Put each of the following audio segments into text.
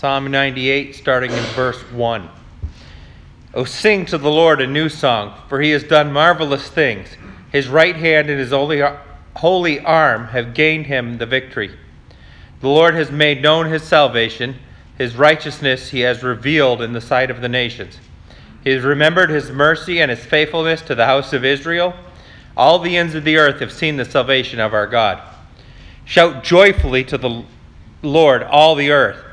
Psalm 98, starting in verse 1. O sing to the Lord a new song, for he has done marvelous things. His right hand and his holy, holy arm have gained him the victory. The Lord has made known his salvation. His righteousness he has revealed in the sight of the nations. He has remembered his mercy and his faithfulness to the house of Israel. All the ends of the earth have seen the salvation of our God. Shout joyfully to the Lord, all the earth.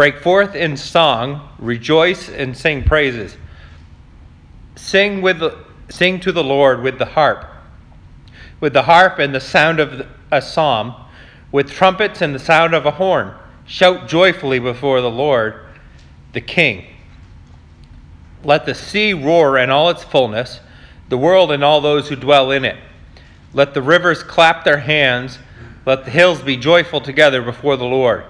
Break forth in song, rejoice and sing praises. Sing with sing to the Lord with the harp, with the harp and the sound of a psalm, with trumpets and the sound of a horn. Shout joyfully before the Lord, the King. Let the sea roar in all its fullness, the world and all those who dwell in it. Let the rivers clap their hands, let the hills be joyful together before the Lord.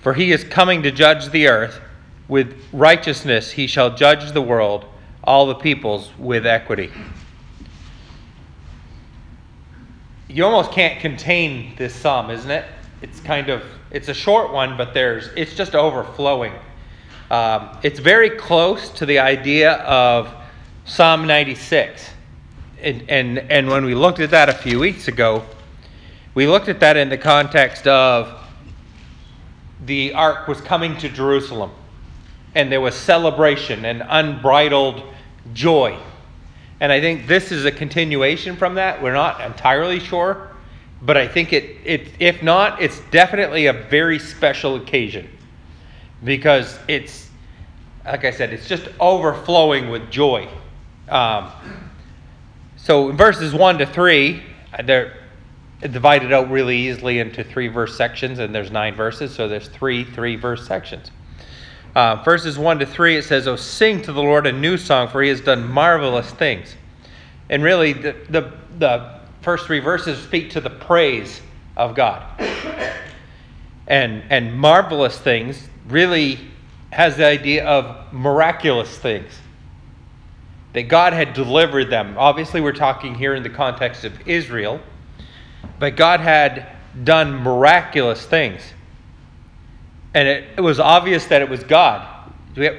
For he is coming to judge the earth. With righteousness he shall judge the world, all the peoples with equity. You almost can't contain this psalm, isn't it? It's kind of it's a short one, but there's it's just overflowing. Um, it's very close to the idea of Psalm 96. And, and, and when we looked at that a few weeks ago, we looked at that in the context of the ark was coming to Jerusalem, and there was celebration and unbridled joy. And I think this is a continuation from that. We're not entirely sure, but I think it, it if not, it's definitely a very special occasion because it's, like I said, it's just overflowing with joy. Um, so in verses 1 to 3, they're divided out really easily into three verse sections, and there's nine verses, so there's three three verse sections. Uh, verses 1 to 3, it says, Oh, sing to the Lord a new song, for he has done marvelous things. And really, the, the, the first three verses speak to the praise of God. And, and marvelous things really has the idea of miraculous things. That God had delivered them. Obviously, we're talking here in the context of Israel, but God had done miraculous things. And it, it was obvious that it was God.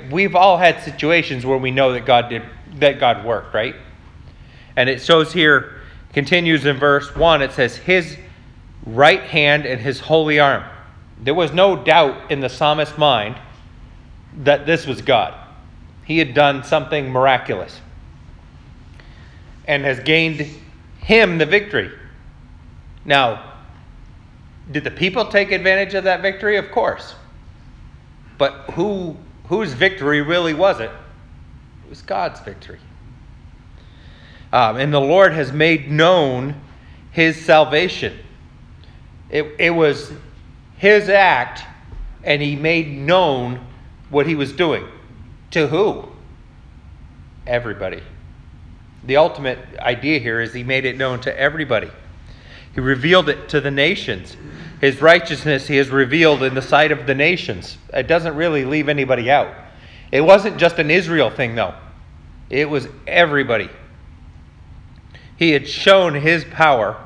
We've all had situations where we know that God did that God worked, right? And it shows here, continues in verse 1, it says, His right hand and his holy arm. There was no doubt in the psalmist's mind that this was God. He had done something miraculous and has gained him the victory. Now, did the people take advantage of that victory? Of course. But who whose victory really was it? It was God's victory. Um, and the Lord has made known his salvation. It, it was his act, and he made known what he was doing. To who? Everybody. The ultimate idea here is he made it known to everybody. He revealed it to the nations. His righteousness he has revealed in the sight of the nations. It doesn't really leave anybody out. It wasn't just an Israel thing, though, it was everybody. He had shown his power.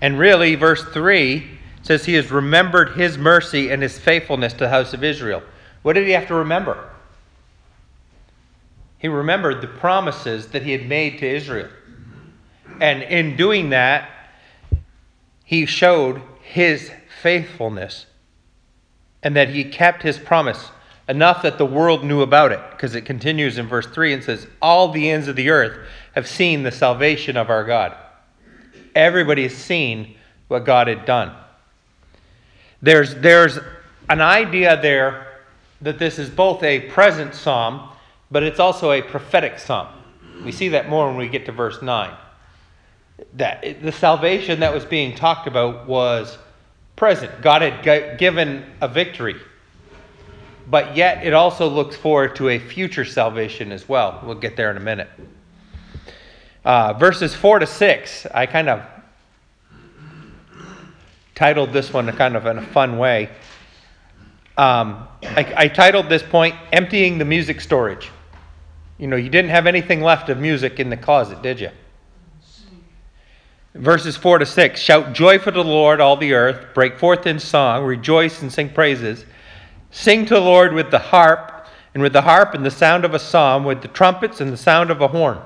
And really, verse 3 says he has remembered his mercy and his faithfulness to the house of Israel. What did he have to remember? He remembered the promises that he had made to Israel. And in doing that, he showed his faithfulness and that he kept his promise enough that the world knew about it. Because it continues in verse 3 and says all the ends of the earth have seen the salvation of our god. Everybody has seen what god had done. There's, there's an idea there that this is both a present psalm but it's also a prophetic psalm. We see that more when we get to verse 9 that the salvation that was being talked about was present. God had given a victory. But yet it also looks forward to a future salvation as well. We'll get there in a minute. Uh, verses 4 to 6, I kind of titled this one kind of in a fun way. Um, I, I titled this point, Emptying the Music Storage. You know, you didn't have anything left of music in the closet, did you? Verses 4 to 6 Shout joyful to the Lord, all the earth. Break forth in song. Rejoice and sing praises. Sing to the Lord with the harp, and with the harp and the sound of a psalm, with the trumpets and the sound of a horn.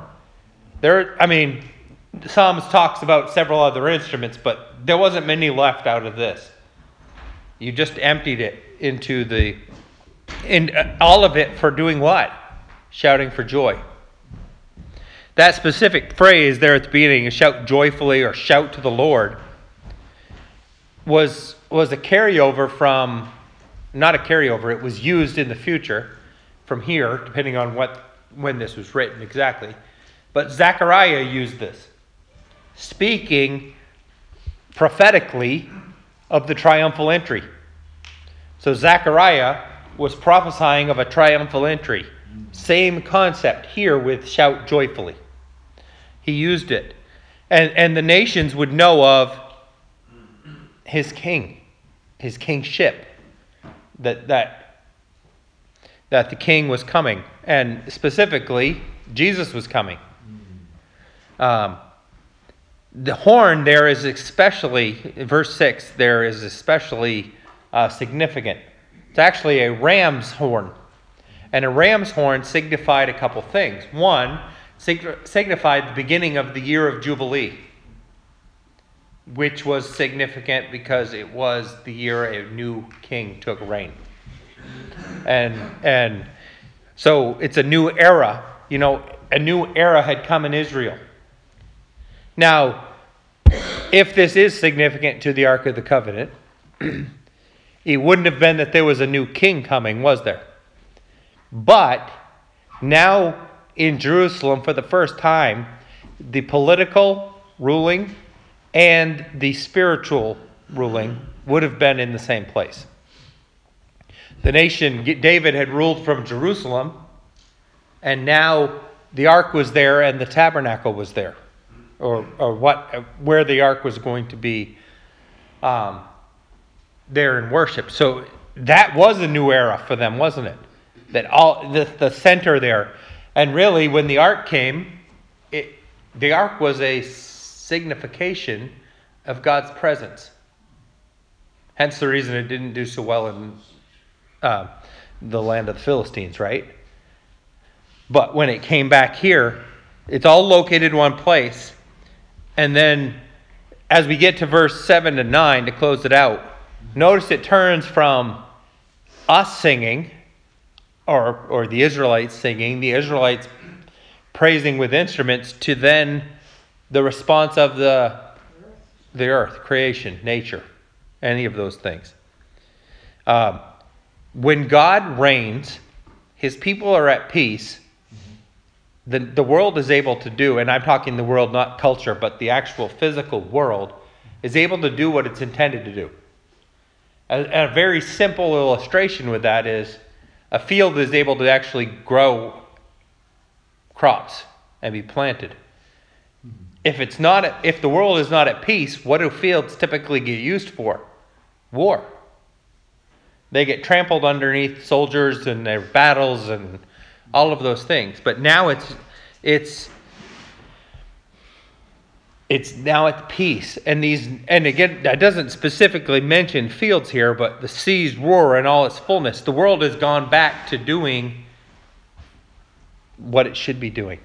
There, I mean, Psalms talks about several other instruments, but there wasn't many left out of this. You just emptied it into the, in uh, all of it for doing what? Shouting for joy. That specific phrase there at the beginning, shout joyfully or shout to the Lord, was was a carryover from, not a carryover. It was used in the future, from here, depending on what when this was written exactly. But Zechariah used this, speaking prophetically of the triumphal entry. So Zechariah was prophesying of a triumphal entry. Same concept here with shout joyfully. He used it. And, and the nations would know of his king, his kingship, that, that, that the king was coming. And specifically, Jesus was coming. Um, the horn there is especially, verse 6, there is especially uh, significant. It's actually a ram's horn. And a ram's horn signified a couple things. One, signified the beginning of the year of Jubilee, which was significant because it was the year a new king took reign. And, and so it's a new era. You know, a new era had come in Israel. Now, if this is significant to the Ark of the Covenant, it wouldn't have been that there was a new king coming, was there? But now in Jerusalem, for the first time, the political ruling and the spiritual ruling would have been in the same place. The nation, David had ruled from Jerusalem, and now the ark was there and the tabernacle was there or, or what, where the ark was going to be um, there in worship. So that was a new era for them, wasn't it? That all the, the center there, and really when the ark came, it, the ark was a signification of God's presence. Hence the reason it didn't do so well in uh, the land of the Philistines, right? But when it came back here, it's all located in one place and then as we get to verse 7 to 9 to close it out, notice it turns from us singing, or, or the Israelites singing, the Israelites praising with instruments, to then the response of the, the earth, creation, nature, any of those things. Um, when God reigns, his people are at peace the, the world is able to do, and I'm talking the world, not culture, but the actual physical world, is able to do what it's intended to do. A, a very simple illustration with that is a field is able to actually grow crops and be planted. Mm-hmm. If it's not, if the world is not at peace, what do fields typically get used for? War. They get trampled underneath soldiers and their battles and all of those things. But now it's it's it's now at peace. And these and again that doesn't specifically mention fields here but the seas roar in all its fullness. The world has gone back to doing what it should be doing.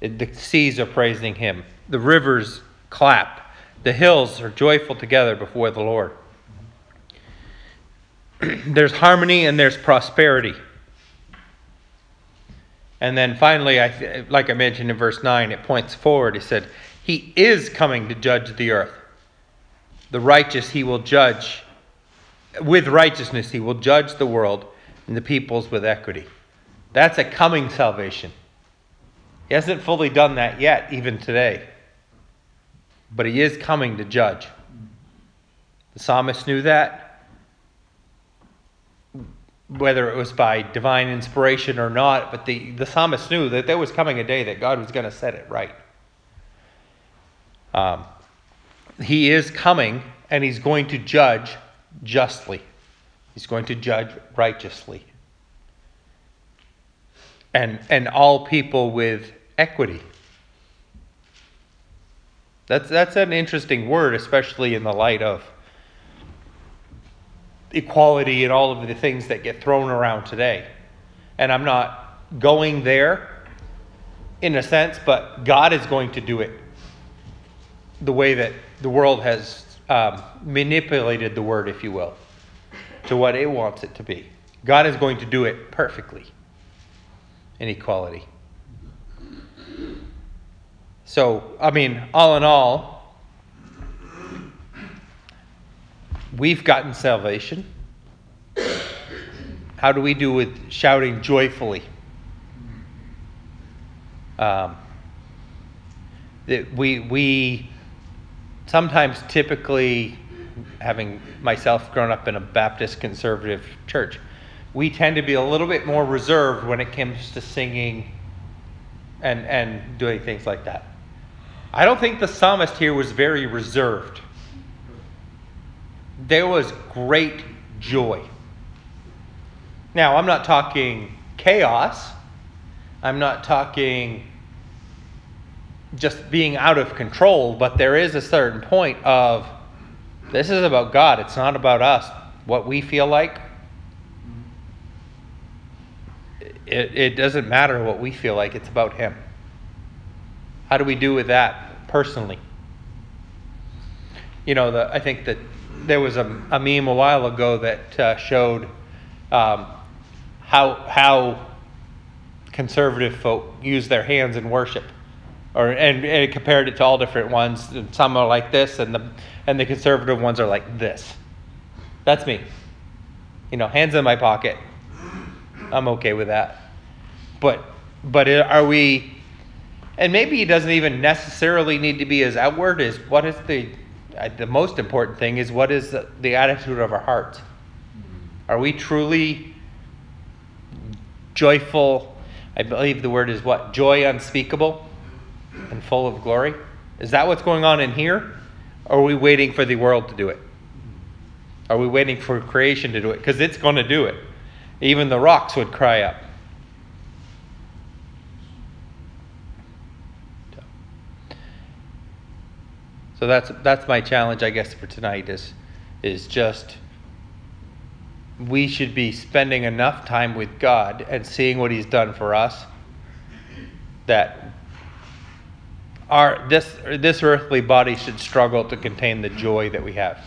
The seas are praising him. The rivers clap. The hills are joyful together before the lord. There's harmony and there's prosperity. And then finally, I like I mentioned in verse 9, it points forward. He said, He is coming to judge the earth. The righteous he will judge. With righteousness he will judge the world and the peoples with equity. That's a coming salvation. He hasn't fully done that yet, even today. But he is coming to judge. The psalmist knew that whether it was by divine inspiration or not, but the, the psalmist knew that there was coming a day that God was going to set it right. Um, he is coming and he's going to judge justly, he's going to judge righteously. And, and all people with equity. That's, that's an interesting word, especially in the light of equality and all of the things that get thrown around today. And I'm not going there in a sense, but God is going to do it the way that the world has um, manipulated the word, if you will, to what it wants it to be. God is going to do it perfectly in equality. So, I mean, all in all, we've gotten salvation. How do we do with shouting joyfully? Um, that we we sometimes typically having myself grown up in a Baptist conservative church, we tend to be a little bit more reserved when it comes to singing and and doing things like that. I don't think the psalmist here was very reserved. There was great joy. Now, I'm not talking chaos. I'm not talking just being out of control, but there is a certain point of this is about God. It's not about us. What we feel like, it, it doesn't matter what we feel like, it's about Him. How do we do with that personally? You know, the, I think that there was a, a meme a while ago that uh, showed um, how, how conservative folk use their hands in worship or and, and compared it to all different ones. Some are like this, and the and the conservative ones are like this. That's me. You know, hands in my pocket. I'm okay with that. But but are we? And maybe it doesn't even necessarily need to be as outward as what is the uh, the most important thing is what is the, the attitude of our hearts. Are we truly joyful? I believe the word is what joy unspeakable and full of glory? Is that what's going on in here? Or are we waiting for the world to do it? Are we waiting for creation to do it? Because it's going to do it. Even the rocks would cry up. So that's that's my challenge, I guess, for tonight is is just we should be spending enough time with God and seeing what He's done for us that our this this earthly body should struggle to contain the joy that we have.